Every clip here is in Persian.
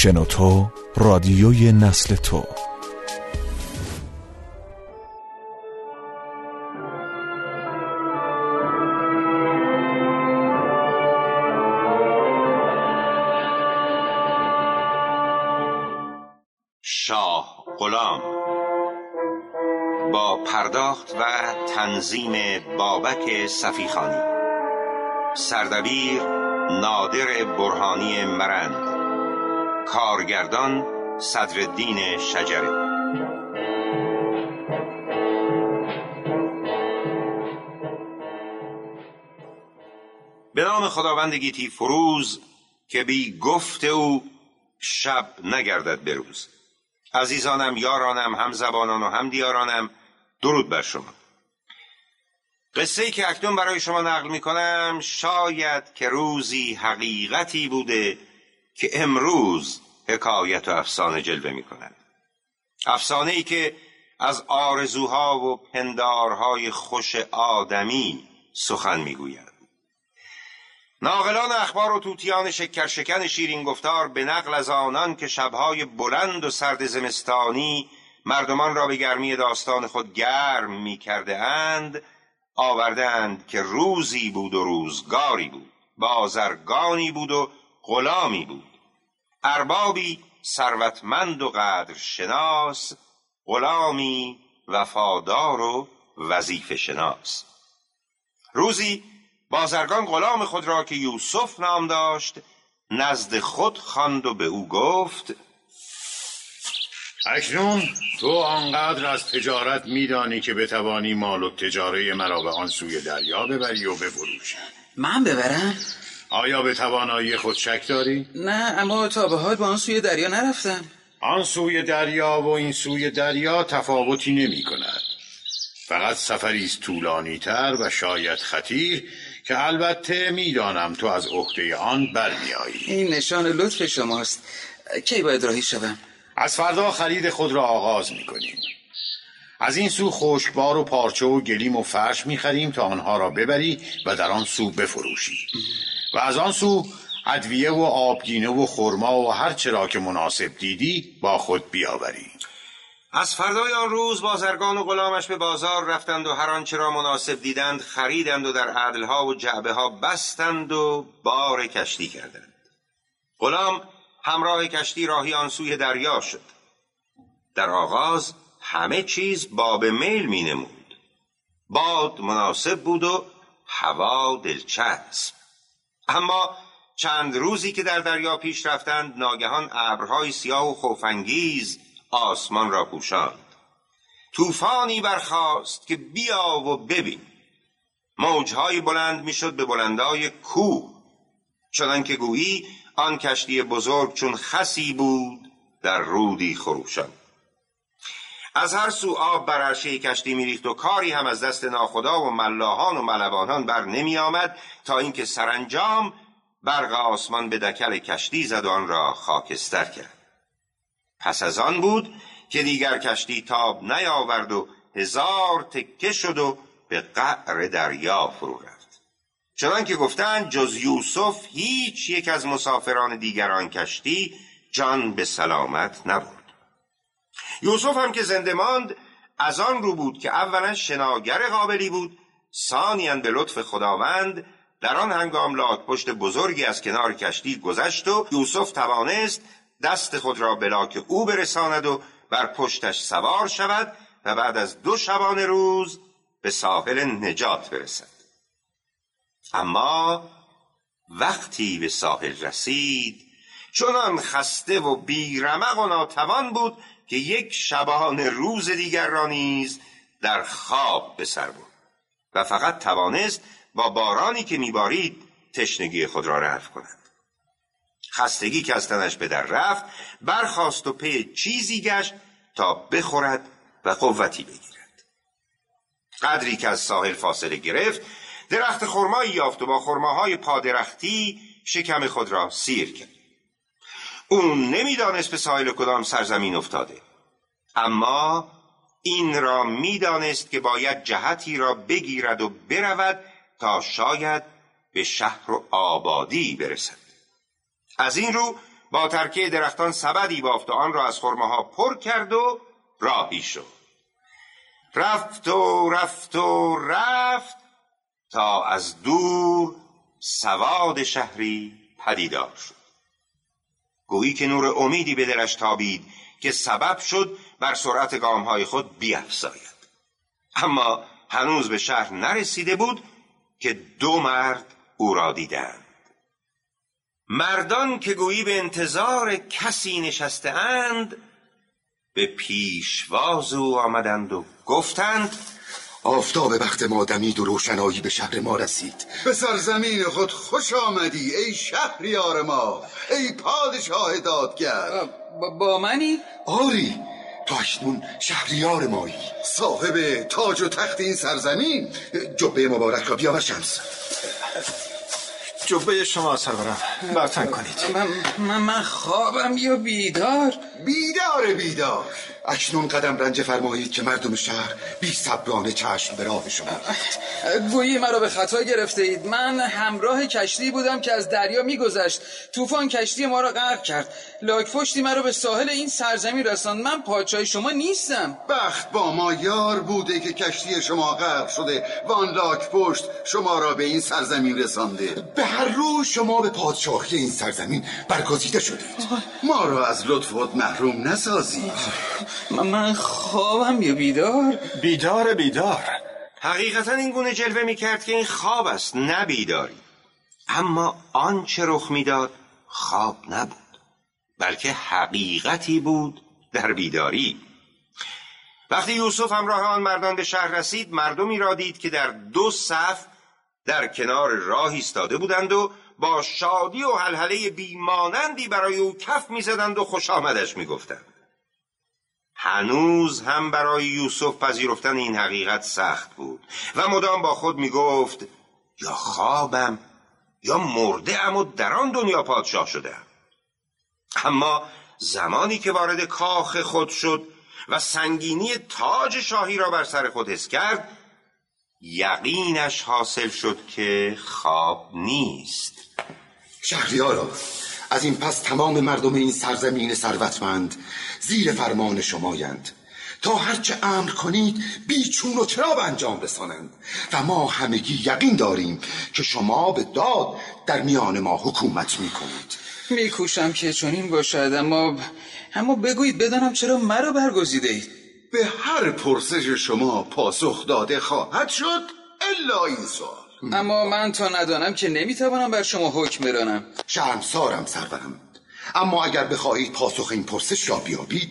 شنوتو رادیوی نسل تو. شاه غلام با پرداخت و تنظیم بابک صفیخانی سردبیر نادر برهانی مرند. کارگردان صدرالدین شجره. به نام خداوند گیتی فروز که بی گفت او شب نگردد بروز عزیزانم یارانم هم زبانان و هم دیارانم درود بر شما. قصه ای که اکنون برای شما نقل می کنم شاید که روزی حقیقتی بوده که امروز حکایت و افسانه جلوه می کند افسانه ای که از آرزوها و پندارهای خوش آدمی سخن می‌گوید. ناقلان اخبار و توتیان شکرشکن شیرین گفتار به نقل از آنان که شبهای بلند و سرد زمستانی مردمان را به گرمی داستان خود گرم می کرده اند آورده اند که روزی بود و روزگاری بود بازرگانی بود و غلامی بود. اربابی ثروتمند و قدر شناس غلامی وفادار و وظیفه شناس روزی بازرگان غلام خود را که یوسف نام داشت نزد خود خواند و به او گفت اکنون تو آنقدر از تجارت میدانی که بتوانی مال و تجاره مرا به آن سوی دریا ببری و بفروشی من ببرم؟ آیا به توانایی خود شک داری؟ نه اما تا به حال به آن سوی دریا نرفتم. آن سوی دریا و این سوی دریا تفاوتی نمی کند. فقط سفری است طولانی تر و شاید خطیر که البته می‌دانم تو از عهده آن برمیایی این نشان لطف شماست. کی باید راهی شوم؟ از فردا خرید خود را آغاز می‌کنیم از این سو خشکبار و پارچه و گلیم و فرش می‌خریم تا آنها را ببری و در آن سو بفروشی. از آن سو ادویه و آبگینه و خرما و هر چرا که مناسب دیدی با خود بیاوری. از فردای آن روز بازرگان و غلامش به بازار رفتند و هر آنچه را مناسب دیدند خریدند و در عدلها و جعبه ها بستند و بار کشتی کردند. غلام همراه کشتی راهی آن سوی دریا شد. در آغاز همه چیز باب میل می نمود. باد مناسب بود و هوا دلچسب. اما چند روزی که در دریا پیش رفتند ناگهان ابرهای سیاه و خوفانگیز آسمان را پوشاند. طوفانی برخاست که بیا و ببین. موجهای بلند می‌شد به بلندای کوه. چنان که گویی آن کشتی بزرگ چون خسی بود در رودی خروشان. از هر سو آب بر عرشه کشتی میریخت و کاری هم از دست ناخدا و ملاحان و ملوانان بر نمی آمد تا اینکه سرانجام برق آسمان به دکل کشتی زد و آن را خاکستر کرد. پس از آن بود که دیگر کشتی تاب نیاورد و هزار تکه شد و به قعر دریا فرو رفت. چنان که گفتند جز یوسف هیچ یک از مسافران دیگران کشتی جان به سلامت نبود. یوسف هم که زنده ماند از آن رو بود که اولا شناگر قابلی بود ثانیا به لطف خداوند در آن هنگام لاک پشت بزرگی از کنار کشتی گذشت و یوسف توانست دست خود را به لاک او برساند و بر پشتش سوار شود و بعد از دو شبانه روز به ساحل نجات برسد. اما وقتی به ساحل رسید چنان خسته و بیرمق و ناتوان بود که یک شبانه روز دیگر را نیز در خواب به سر بود و فقط توانست با بارانی که میبارید تشنگی خود را رفع کند. خستگی که از تنش به در رفت برخاست و پی چیزی گشت تا بخورد و قوتی بگیرد. قدری که از ساحل فاصله گرفت درخت خرمایی یافت و با خرماهای پادرختی شکم خود را سیر کرد. اون نمی‌دانست به ساحل کدام سرزمین افتاده. اما این را می‌دانست که باید جهتی را بگیرد و برود تا شاید به شهر و آبادی برسد. از این رو با ترکه درختان سبدی بافت و آن را از خرمه پر کرد و راهی شد. رفت و رفت و رفت تا از دور سواد شهری پدیدار شد. گویی که نور امیدی به دلش تابید که سبب شد بر سرعت گامهای خود بیافزاید اما هنوز به شهر نرسیده بود که دو مرد او را دیدند. مردان که گویی به انتظار کسی نشسته اند به پیشواز او آمدند و گفتند آفتاب وقت ما دمید و روشنایی به شهر ما رسید. به سرزمین خود خوش آمدی ای شهریار ما ای پادشاه دادگر. با, با منی؟ آری تو اکنون شهریار مایی. صاحب تاج و تخت این سرزمین جبه مبارک را بیاور شمس. جبه شما سرورم. برتن کنید. من, من, من خوابم یا بیدار؟ بیدار بیدار. اکنون قدم رنج فرمایید که مردم شهر بی صبرانه چشم به راه شما. گویی مرا به خطا گرفته اید. من همراه کشتی بودم که از دریا میگذشت. طوفان کشتی ما را غرق کرد. لاک پشتی مرا به ساحل این سرزمین رساند. من پادشاه شما نیستم. بخت با ما یار بوده که کشتی شما غرق شده و آن لاک پشت شما را به این سرزمین رسانده. به هر رو شما به پادشاهی این سرزمین برگزیده شدید. ما را از لطف خود محروم نسازید. من خوابم یا بیدار؟ بیدار بیدار. حقیقتا این گونه جلوه می کرد که این خواب است نه بیداری. اما آنچه رخ می‌داد خواب نبود بلکه حقیقتی بود در بیداری. وقتی یوسف همراه آن مردان به شهر رسید مردمی را دید که در دو صف در کنار راه ایستاده بودند و با شادی و حلحله بیمانندی برای او کف می‌زدند و خوش آمدش می‌گفتند. هنوز هم برای یوسف پذیرفتن این حقیقت سخت بود. و مدام با خود می گفت یا خوابم یا مرده ام و در آن دنیا پادشاه شدم اما زمانی که وارد کاخ خود شد و سنگینی تاج شاهی را بر سر خود حس کرد یقینش حاصل شد که خواب نیست. شهریارا از این پس تمام مردم این سرزمین ثروتمند زیر فرمان شمایند. تا هرچه امر کنید بیچون و چرا انجام رسانند؟ و ما همگی یقین داریم که شما به داد در میان ما حکومت می‌کنید. میکوشم که چنین باشد اما اما بگویید بدانم چرا مرا برگزیده اید. به هر پرسش شما پاسخ داده خواهد شد الا این سوال. اما من تا ندانم که نمی‌توانم بر شما حکم برانم. شرمسارم سرورم اما اگر بخواهید پاسخ این پرسش را بیابید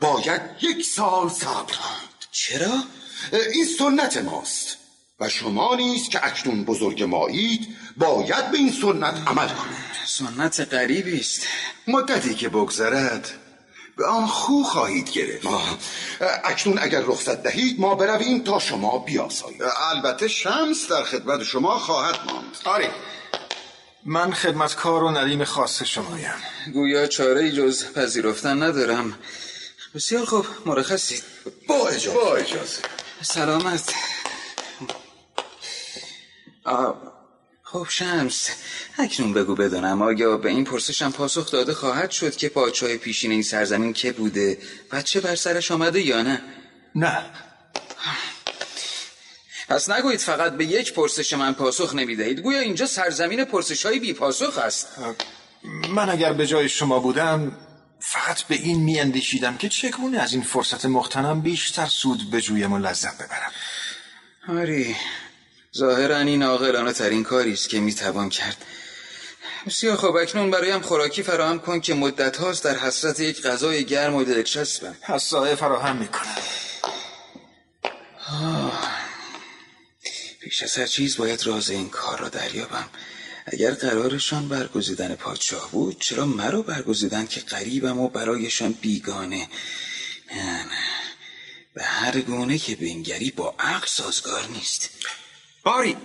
باید یک سال صبر کنید چرا؟ این سنت ماست. و شما نیز که اکنون بزرگ مایید باید به این سنت عمل کنید. سنت غریبی است. مدتی که بگذرد به آن خو خواهید گرفت. اکنون اگر رخصت دهید ما برویم تا شما بیاسایید. البته شمس در خدمت شما خواهد ماند. آری من خدمتکار و ندیم خاص شمایم. گویا چاره جز پذیرفتن ندارم. بسیار خوب مرخصید با اجازه. با اجازه. سلامت. آه. خب شمس اکنون بگو بدانم آیا به این پرسشم پاسخ داده خواهد شد که پادشاه پیشین این سرزمین که بوده بچه بر سرش آمده یا نه؟ نه. پس نگویید فقط به یک پرسش من پاسخ نمی‌دهید. گویا اینجا سرزمین پرسش های بی پاسخ است. من اگر به جای شما بودم فقط به این می اندیشیدم که چگونه از این فرصت مختنم بیشتر سود به جویم و لذت ببرم. آری ظاهرا این عاقلانه ترین کاری است که می‌توان کرد. بسیار خوب. اکنون برایم خوراکی فراهم کن که مدت هاست در حسرت یک غذای گرم و دلچسبم حسایه فراهم می‌کنم. پیش از هر چیز باید راز این کار را دریابم. اگر قرارشان برگزیدن پادشاه بود چرا مرا برگزیدن که قریبم و برایشان بیگانه؟ نه نه. به هر گونه که بنگری با عقل سازگار نیست. باری.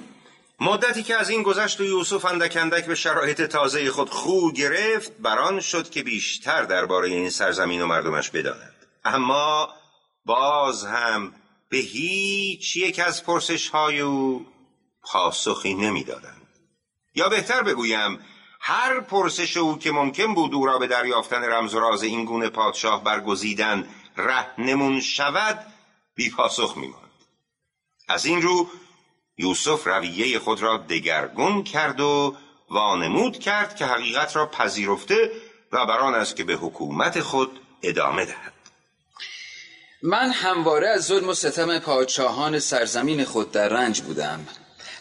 مدتی که از این گذشت و یوسف اندک اندک به شرایط تازه خود خو گرفت بران شد که بیشتر درباره این سرزمین و مردمش بداند. اما باز هم به هیچ یک از پرسش های او پاسخی نمی‌دادند. یا بهتر بگویم هر پرسش او که ممکن بود او را به دریافتن رمز و راز این گونه پادشاه برگزیدن رهنمون شود بی پاسخ میماند. از این رو یوسف رویه خود را دگرگون کرد و وانمود کرد که حقیقت را پذیرفته و بران است که به حکومت خود ادامه دهد. من همواره از ظلم و ستم پادشاهان سرزمین خود در رنج بودم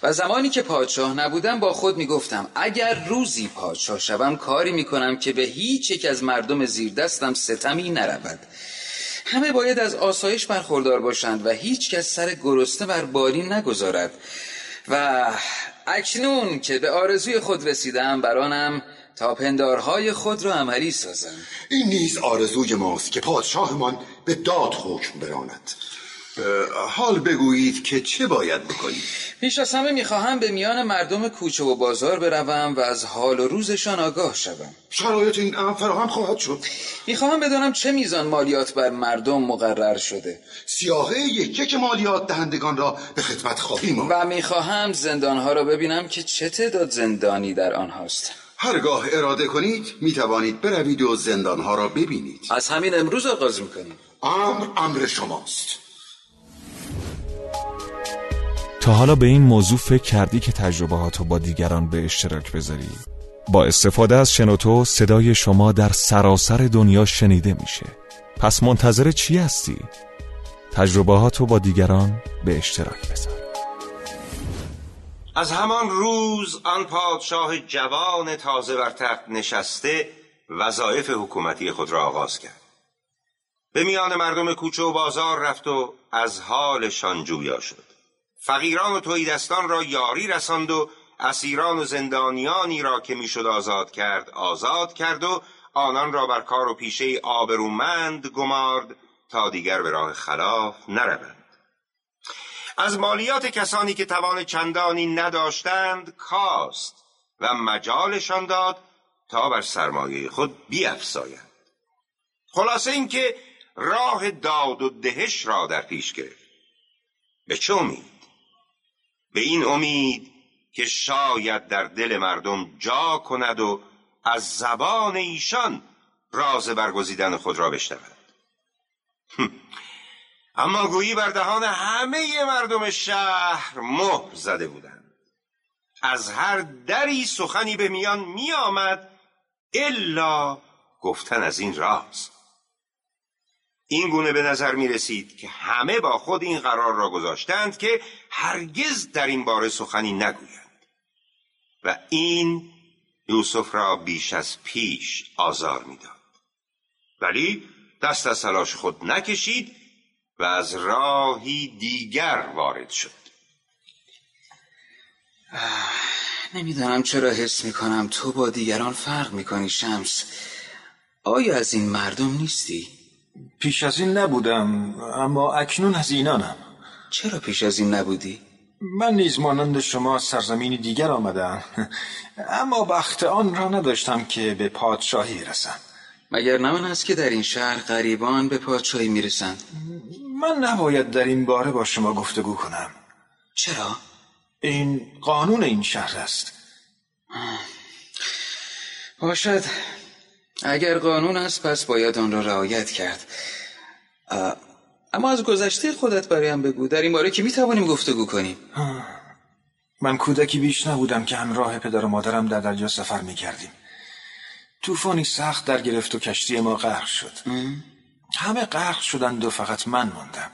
و زمانی که پادشاه نبودم با خود می‌گفتم اگر روزی پادشاه شوم کاری می‌کنم که به هیچ یک از مردم زیر دستم ستمی نرود. همه باید از آسایش برخوردار باشند و هیچ کس سر گرسنه بر باری نگذارد. و اکنون که به آرزوی خود رسیدم برانم تا پندارهای خود را عملی سازم. این نیز آرزوی ماست که پادشاهمان به داد حکم براند. حال بگویید که چه باید بکنید پیش از همه می‌خواهم به میان مردم کوچه و بازار بروم و از حال و روزشان آگاه شوم. شرایط این امر فراهم خواهد شد. می‌خواهم بدانم چه میزان مالیات بر مردم مقرر شده. سیاهه یک یک مالیات دهندگان را به خدمت خواهیم. و می‌خواهم زندانها را ببینم که چه تعداد زندانی در آنهاست. هرگاه اراده کنید می توانید بروید و زندانها را ببینید. از همین امروز آغاز می‌کنیم. امر امر شماست. تا حالا به این موضوع فکر کردی که تجربهاتو با دیگران به اشتراک بذاری؟ با استفاده از شنوتو صدای شما در سراسر دنیا شنیده میشه پس منتظر چی هستی؟ تجربهاتو با دیگران به اشتراک بذار از همان روز آن پادشاه جوان تازه بر تخت نشسته وظایف حکومتی خود را آغاز کرد به میان مردم کوچه و بازار رفت و از حالشان جویا شد فقیران و تویدستان را یاری رساند و اسیران و زندانیانی را که می‌شد آزاد کرد آزاد کرد و آنان را بر کار و پیشه آبرومند گمارد تا دیگر به راه خلاف نروند. از مالیات کسانی که توان چندانی نداشتند کاست و مجالشان داد تا بر سرمایه خود بیافزایند خلاصه اینکه راه داد و دهش را در پیش گرفت. به چه امید؟ به این امید که شاید در دل مردم جا کند و از زبان ایشان راز برگزیدن خود را بشنود. اما گویی بر دهان همه مردم شهر مهر زده بودند. از هر دری سخنی به میان می آمد الا گفتن از این راز. این گونه به نظر می رسید که همه با خود این قرار را گذاشتند که هرگز در این باره سخنی نگویند. و این یوسف را بیش از پیش آزار می‌داد ولی دست از تلاش خود نکشید و از راهی دیگر وارد شد. نمی‌دانم چرا حس می‌کنم. تو با دیگران فرق می‌کنی شمس. آیا از این مردم نیستی؟ پیش از این نبودم اما اکنون از اینانم. چرا پیش از این نبودی؟ من نیز مانند شما از سرزمینی دیگر آمدم. اما بخت آن را نداشتم که به پادشاهی رسم. مگر نه است که در این شهر غریبان به پادشاهی می‌رسند؟ من نباید در این باره با شما گفتگو کنم. چرا؟ این قانون این شهر است. باشد. اگر قانون است پس باید آن را رعایت کرد. اما از گذشته خودت برایم بگو. در این باره که می‌توانیم گفتگو کنیم. من کودکی بیش نبودم که همراه پدر و مادرم در دریا سفر می کردیم طوفانی سخت در گرفت و کشتی ما غرق شد. همه غرق شدند و فقط من ماندم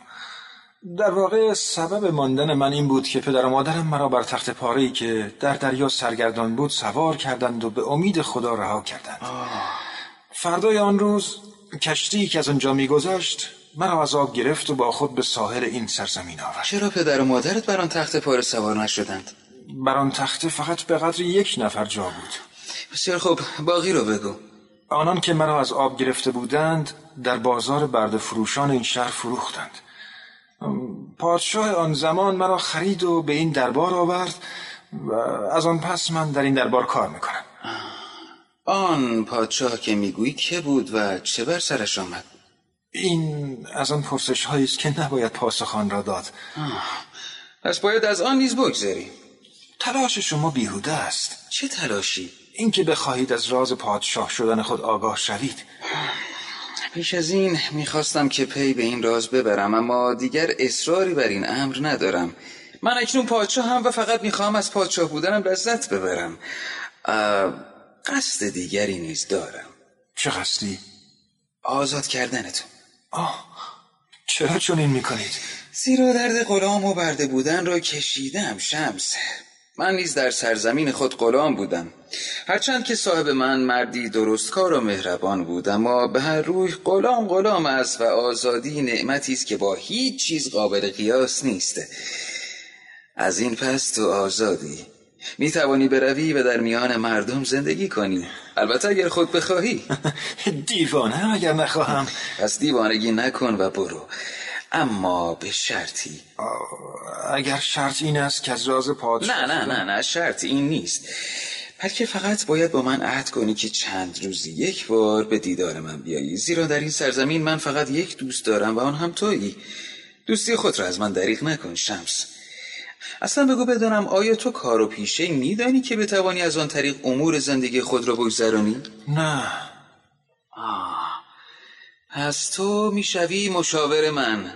در واقع سبب ماندن من این بود که پدر و مادرم مرا بر تخت پاره‌ای که در دریا سرگردان بود سوار کردند و به امید خدا رها کردند. فردای آن روز کشتی که از آنجا میگذشت مرا از آب گرفت و با خود به ساحل این سرزمین آورد. چرا پدر و مادرت بر آن تخت پاره سوار نشدند؟ بر آن تخته فقط به قدر یک نفر جا بود. بسیار خوب باقی رو بگو. آنان که مرا از آب گرفته بودند در بازار برد فروشان این شهر فروختند. پادشاه آن زمان مرا خرید و به این دربار آورد و از آن پس من در این دربار کار می‌کنم. آن پادشاه که می‌گویی که بود و چه بر سرش آمد؟ این از آن پرسش هایی است که نباید پاسخ آن را داد. پس باید از آن نیز بگذری تلاش شما بیهوده است. چه تلاشی؟ اینکه بخواهید از راز پادشاه شدن خود آگاه شوید. پیش از این می‌خواستم که پی به این راز ببرم اما دیگر اصراری بر این امر ندارم. من اکنون پادشاه هم و فقط می‌خواهم از پادشاه بودنم لذت ببرم. قصد دیگری نیز دارم. چه قصدی؟ آزاد کردنتون. آه چرا چون این می‌کنید؟ زیرا درد غلام و برده بودن را کشیدم شمس. من نیز در سرزمین خود غلام بودم. هرچند که صاحب من مردی درستکار و مهربان بود اما به هر روی غلام غلام است و آزادی نعمتی است که با هیچ چیز قابل قیاس نیست. از این پس تو آزادی. می توانی بروی و در میان مردم زندگی کنی. البته اگر خود بخواهی. دیوانه اگر نخواهم. پس دیوانگی نکن و برو. اما به شرطی. اگر شرط این است که از راز پادشاه نه نه نه نه شرط این نیست. بلکه فقط باید با من عهد کنی که چند روزی یک بار به دیدار من بیایی. زیرا در این سرزمین من فقط یک دوست دارم و آن هم تویی. دوستی خود را از من دریغ نکن شمس. اصلا بگو بدانم آیا تو کار و پیشه میدانی که بتوانی از آن طریق امور زندگی خود را بگذرانی؟ نه آه. پس تو می‌شوی مشاور من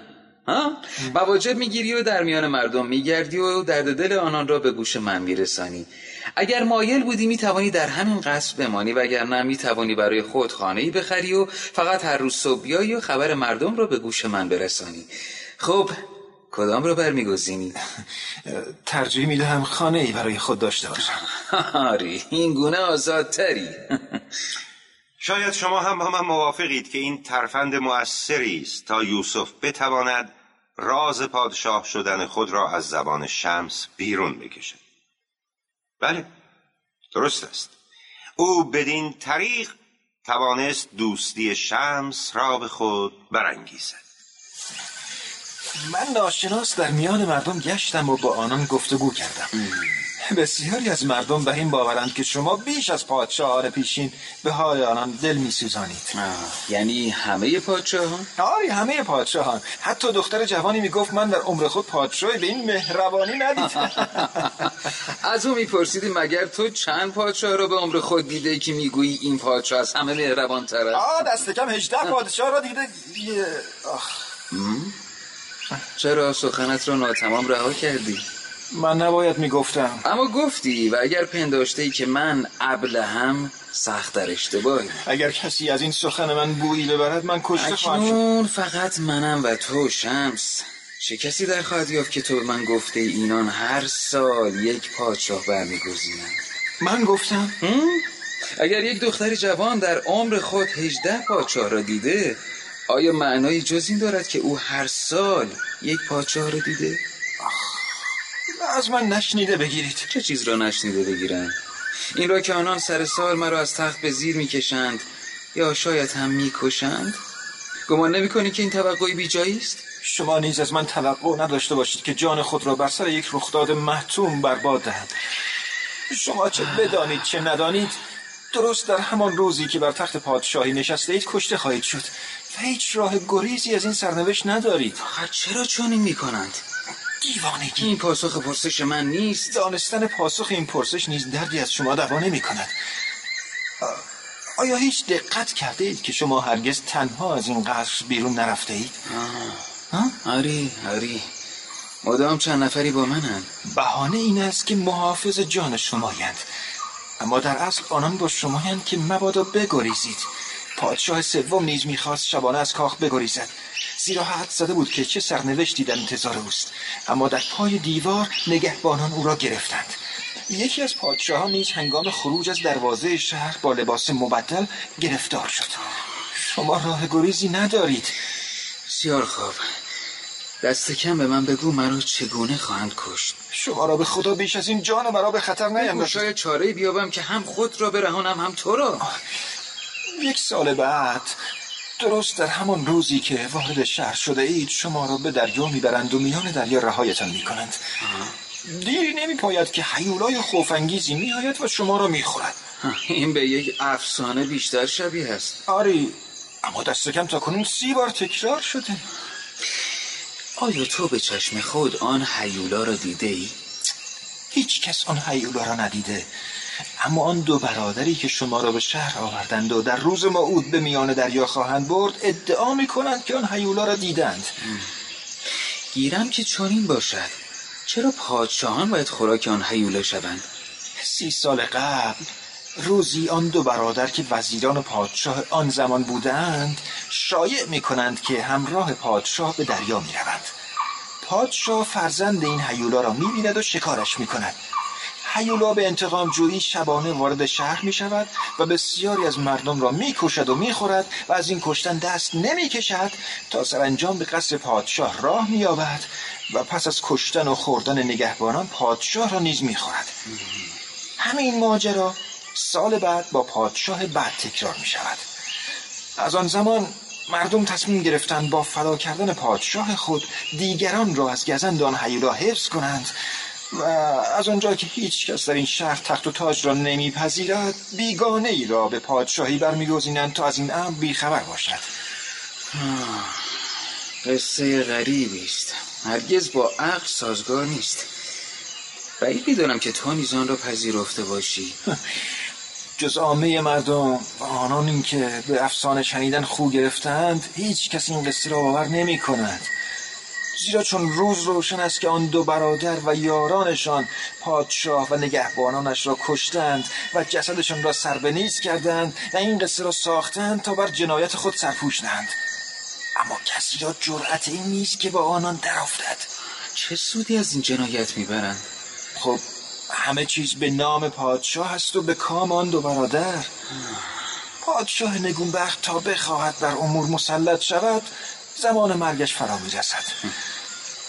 ها؟ مواجب می‌گیری و در میان مردم میگردی و درد دل آنان را به گوش من میرسانی اگر مایل بودی می‌توانی در همین قصر بمانی و اگر نه می‌توانی برای خود خانه بخری و فقط هر روز صبح بیایی و خبر مردم را به گوش من برسانی خب کدام رو برمیگزینی؟ ترجیح می‌دهم خانه ای برای خود داشته باشم. آری این گونه آزادتری. شاید شما هم با من موافقید که این ترفند مؤثری است تا یوسف بتواند راز پادشاه شدن خود را از زبان شمس بیرون بکشد بله درست است. او بدین طریق توانست دوستی شمس را به خود برانگیزد. من ناشناس در میان مردم گشتم و با آنان گفتگو کردم. بسیاری از مردم بر این باورند که شما بیش از پادشاهان پیشین به حال آنان دل می سوزانید. یعنی همه پادشاهان؟ آری همه پادشاهان. حتی دختر جوانی می گفت من در عمر خود پادشاهی به این مهربانی ندیدم. از او میپرسیدی مگر تو چند پادشاه رو به عمر خود دیده که می‌گویی این پادشاه از همه مهربان تره آه دست کم هجده پادشاه را دیده. چرا سخنت را ناتمام رها کردی؟ من نباید می‌گفتم. اما گفتی و اگر پنداشته ای که من ابله هم سخت در اشتباهی. اگر کسی از این سخن من بویی ببرد من کشته خواهم اکنون فقط منم و تو شمس. چه کسی در خواهد یافت که تو من گفته اینان هر سال یک پادشاه برمیگزینند؟ من گفتم؟ اگر یک دختر جوان در عمر خود هجده پادشاه را دیده آیا معنایی جز این دارد که او هر سال یک پادشاه را دیده؟ از من نشنیده بگیرید چه چیز را نشنیده بگیرند؟ این را که آنان سر سال مرا از تخت به زیر می‌کشند یا شاید هم می‌کشند؟ گمان نمی کنی که این توقعی بی جایی است؟ شما نیز از من توقع نداشته باشید که جان خود را بر سر یک رخداد محتوم برباد دهد شما چه بدانید چه ندانید درست در همان روزی که بر تخت پادشاهی نشسته اید کشته خواهید شد و هیچ راه گریزی از این سرنوشت ندارید. آخر چرا چنین می‌کنند؟ دیوانگی. این پاسخ پرسش من نیست. دانستن پاسخ این پرسش نیز دردی از شما دوا نمی کند آیا هیچ دقت کرده اید که شما هرگز تنها از این قصر بیرون نرفته اید؟ آری آری. مدام چند نفری با منن. بهانه این است که محافظ جان شمایند. اما در اصل آنان با شمایند که مبادا بگریزید. پادشاه سوم نیز می‌خواست شبانه از کاخ بگریزد. زیرا حد زده بود که چه سرنوشتی در انتظار اوست. اما در پای دیوار نگهبانان او را گرفتند. یکی از پادشاهان نیز هنگام خروج از دروازه شهر با لباس مبدل گرفتار شد. شما راه گریزی ندارید. بسیار خوب. دست کم به من بگو مرا چگونه خواهند کشت. شما را به خدا بیش از این جان مرا به خطر نیندازید. شاید چاره بیابم که هم خود را برهانم هم تو را. یک سال بعد درست در همان روزی که وارد شهر شده اید شما را به دریا می‌برند و میان دریا رهایتان می‌کنند. دیری نمی پاید که حیولای خوفانگیزی میآید و شما را می‌خورد. این به یک افسانه بیشتر شبیه است. آری اما دست کم تا کنون سی بار تکرار شده. آیا تو به چشم خود آن حیولا را دیده ای؟ هیچ کس آن حیولا را ندیده. اما آن دو برادری که شما را به شهر آوردند و در روز موعود به میان دریا خواهند برد ادعا می‌کنند که آن هیولا را دیدند. گیرم که چنین باشد. چرا پادشاهان باید خوراک آن هیولا شوند؟ سی سال قبل روزی آن دو برادر که وزیران پادشاه آن زمان بودند شایع می کنند که همراه پادشاه به دریا می روند. پادشاه فرزند این هیولا را می بیند و شکارش می کند هیولا به انتقام جویی شبانه وارد شهر می شود و بسیاری از مردم را می کشد و می خورد و از این کشتن دست نمی کشد تا سرانجام به قصر پادشاه راه می آورد و پس از کشتن و خوردن نگهبانان پادشاه را نیز می خورد. همین ماجرا سال بعد با پادشاه بعد تکرار می شود. از آن زمان مردم تصمیم گرفتند با فدا کردن پادشاه خود دیگران را از گزند آن حیولا حفظ کنند. و از آنجا که هیچ کس در این شهر تخت و تاج را نمیپذیرد بیگانه ای را به پادشاهی برمیگزینند تا از این امر بیخبر باشد. قصه غریبی است. هرگز با عقل سازگار نیست. بعید می‌دانم که تو نیزان را پذیرفته باشی. جز عامه مردم و آنان این که به افسانه شنیدن خو گرفتند هیچ کس این قصه را باور نمی کند زیرا چون روز روشن است که آن دو برادر و یارانشان پادشاه و نگهبانانش را کشتند و جسدشان را سربنیز کردند و این قصه را ساختند تا بر جنایت خود سرپوشنند اما کسی را جرأت این نیست که با آنان درافتد چه سودی از این جنایت می‌برند؟ خب همه چیز به نام پادشاه است و به کام آن دو برادر. پادشاه نگونبخت تا بخواهد بر امور مسلط شود زمان مرگش فرا می‌رسد.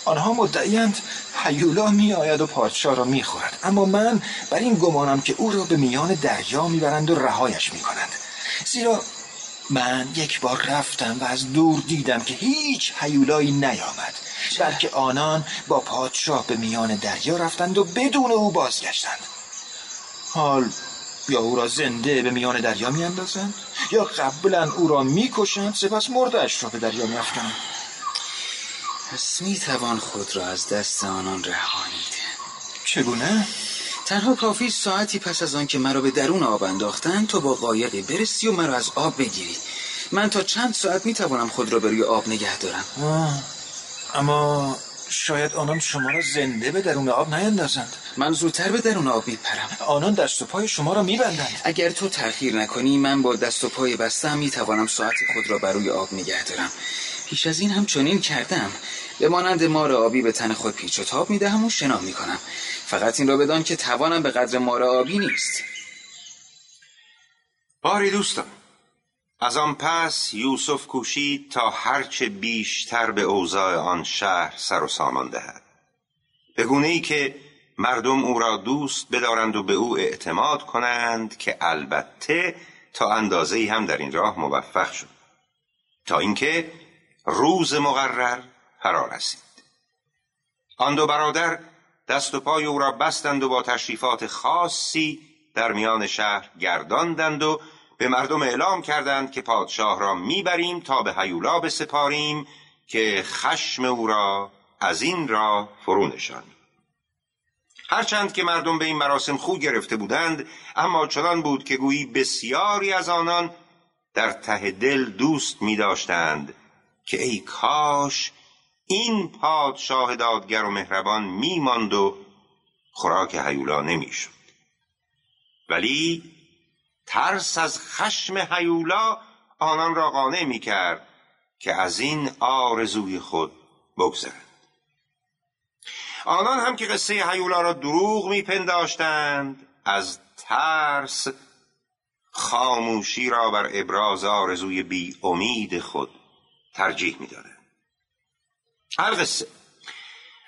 آنها مدعیند حیولا می آید و پادشاه را می خورد. اما من بر این گمانم که او را به میان دریا می‌برند و رهایش می کنند زیرا من یک بار رفتم و از دور دیدم که هیچ حیولایی نیامد بلکه آنان با پادشاه به میان دریا رفتند و بدون او بازگشتند. حال یا او را زنده به میان دریا میاندازند یا قبلا او را می‌کشند سپس مردش را به دریا میافکنند پس می‌توان خود را از دست آنان رهانید چگونه؟ تنها کافی ساعتی پس از آن که مرا به درون آب انداختند تو با قایقی برسی و مرا از آب بگیری. من تا چند ساعت می‌توانم خود را به روی آب نگه دارم. اما شاید آنان شما را زنده به درون آب نیندازند. من زودتر به درون آب میپرم. آنان دست و پای شما را میبندند. اگر تو تأخیر نکنی من با دست و پای بستم می‌توانم ساعت خود را بر روی آب نگه دارم. پیش از این هم چنین کردم. به مانند مار آبی به تن خود پیچ و تاب می‌دهم و شنا می‌کنم. فقط این را بدان که توانم به قدر مار آبی نیست. باری دوستان از آن پس یوسف کوشید تا هرچه بیشتر به اوضاع آن شهر سر و سامان دهد. به گونه ای که مردم او را دوست بدارند و به او اعتماد کنند که البته تا اندازه هم در این راه موفق شد. تا اینکه روز مقرر فرا رسید. آن دو برادر دست و پای او را بستند و با تشریفات خاصی در میان شهر گرداندند و به مردم اعلام کردند که پادشاه را می‌بریم تا به هیولا بسپاریم که خشم او را از این را فرو نشانیم هرچند که مردم به این مراسم خو گرفته بودند اما چنان بود که گویی بسیاری از آنان در ته دل دوست می داشتند که ای کاش این پادشاه دادگر و مهربان میماند و خوراک هیولا نمی‌شد. ولی ترس از خشم هیولا آنان را قانع می کرد که از این آرزوی خود بگذرند. آنان هم که قصه هیولا را دروغ میپنداشتند از ترس خاموشی را بر ابراز آرزوی بی امید خود ترجیح می‌دادند. القصه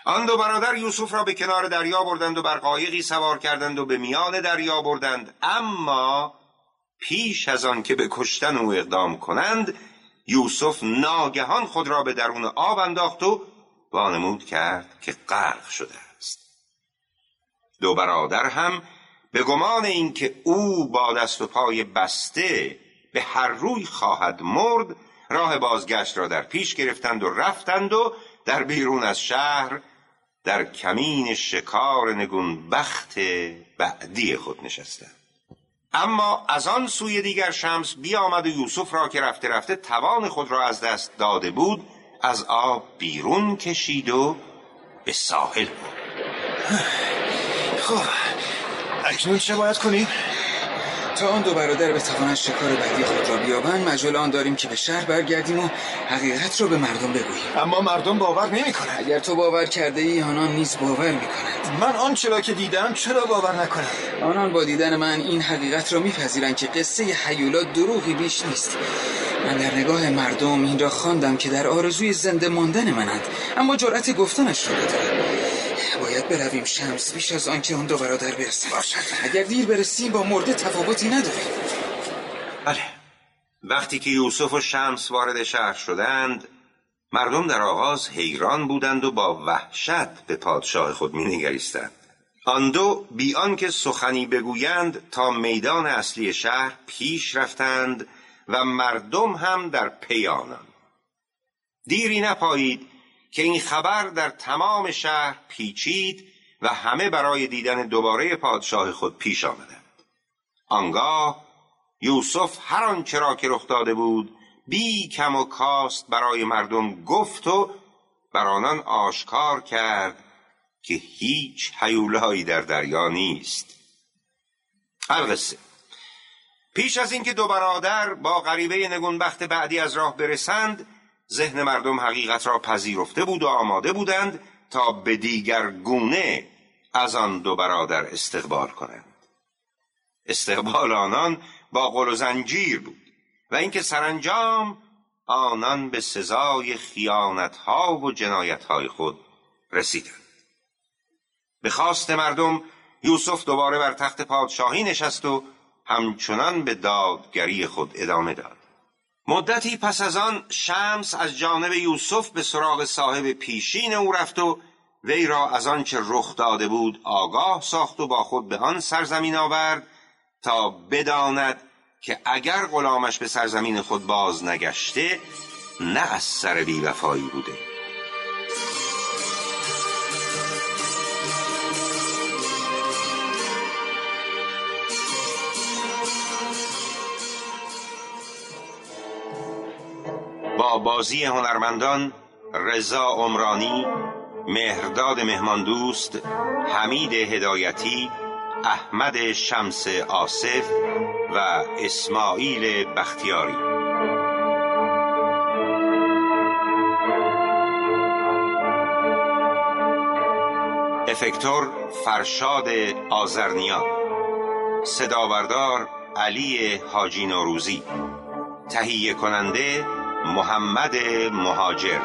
آن دو برادر یوسف را به کنار دریا بردند و بر قایقی سوار کردند و به میان دریا بردند. اما پیش از آن که به کشتن او اقدام کنند یوسف ناگهان خود را به درون آب انداخت و وانمود کرد که غرق شده است. دو برادر هم به گمان اینکه او با دست و پای بسته به هر روی خواهد مرد راه بازگشت را در پیش گرفتند و رفتند و در بیرون از شهر در کمین شکار نگون بخت بعدی خود نشستند اما از آن سوی دیگر شمس بیامد و یوسف را که رفته رفته توان خود را از دست داده بود از آب بیرون کشید و به ساحل بود خب اکنون چه باید کنیم؟ تا آن دو برادر به توان شکار بعدی خود را بیابند مجال آن داریم که به شهر برگردیم و حقیقت را به مردم بگوییم. اما مردم باور نمی کنند اگر تو باور کرده ای آنان نیز باور می کنند من آنچه را که دیدم چرا باور نکنم؟ آنان با دیدن من این حقیقت را میپذیرند که قصه حیولا دروغی بیش نیست. من در نگاه مردم این را خواندم که در آرزوی زنده ماندن منند اما جرأت گفتنش را ندارم. باید برویم شمس بیش از آنکه اون دو برادر برسن. باشد. اگر دیر برسیم با مرده تفاوتی نداریم. بله. وقتی که یوسف و شمس وارد شهر شدند مردم در آغاز حیران بودند و با وحشت به پادشاه خود مینگریستند. آن دو بی آنکه سخنی بگویند تا میدان اصلی شهر پیش رفتند و مردم هم در پی آنان. دیری نپایید که این خبر در تمام شهر پیچید و همه برای دیدن دوباره پادشاه خود پیش آمدند. آنگاه یوسف هر آنچه را که رخ داده بود بی کم و کاست برای مردم گفت و بر آنان آشکار کرد که هیچ حیولایی در دریا نیست. القصه. پیش از اینکه دو برادر با غریبه نگونبخت بعدی از راه برسند ذهن مردم حقیقت را پذیرفته بود و آماده بودند تا به دیگر گونه از آن دو برادر استقبال کنند. استقبال آنان با قل و زنجیر بود و اینکه سرانجام آنان به سزای خیانتها و جنایتهای خود رسیدند. به خواست مردم یوسف دوباره بر تخت پادشاهی نشست و همچنان به دادگری خود ادامه داد. مدتی پس از آن شمس از جانب یوسف به سراغ صاحب پیشین او رفت و وی را از آنچه رخ داده بود آگاه ساخت و با خود به آن سرزمین آورد تا بداند که اگر غلامش به سرزمین خود باز نگشته نه از سر بیوفایی بوده. با بازی هنرمندان رضا عمرانی مهرداد مهماندوست حمید هدایتی احمد شمس آصف و اسماعیل بختیاری. افکتور فرشاد آزرنیان صداوردار علی حاجی نوروزی. تهیه کننده محمد مهاجر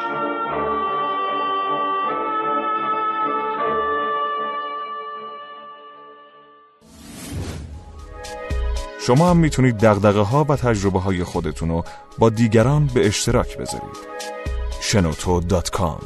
شما هم می‌تونید دقدقه ها و تجربه های خودتون رو با دیگران به اشتراک بذارید. شنوتو.com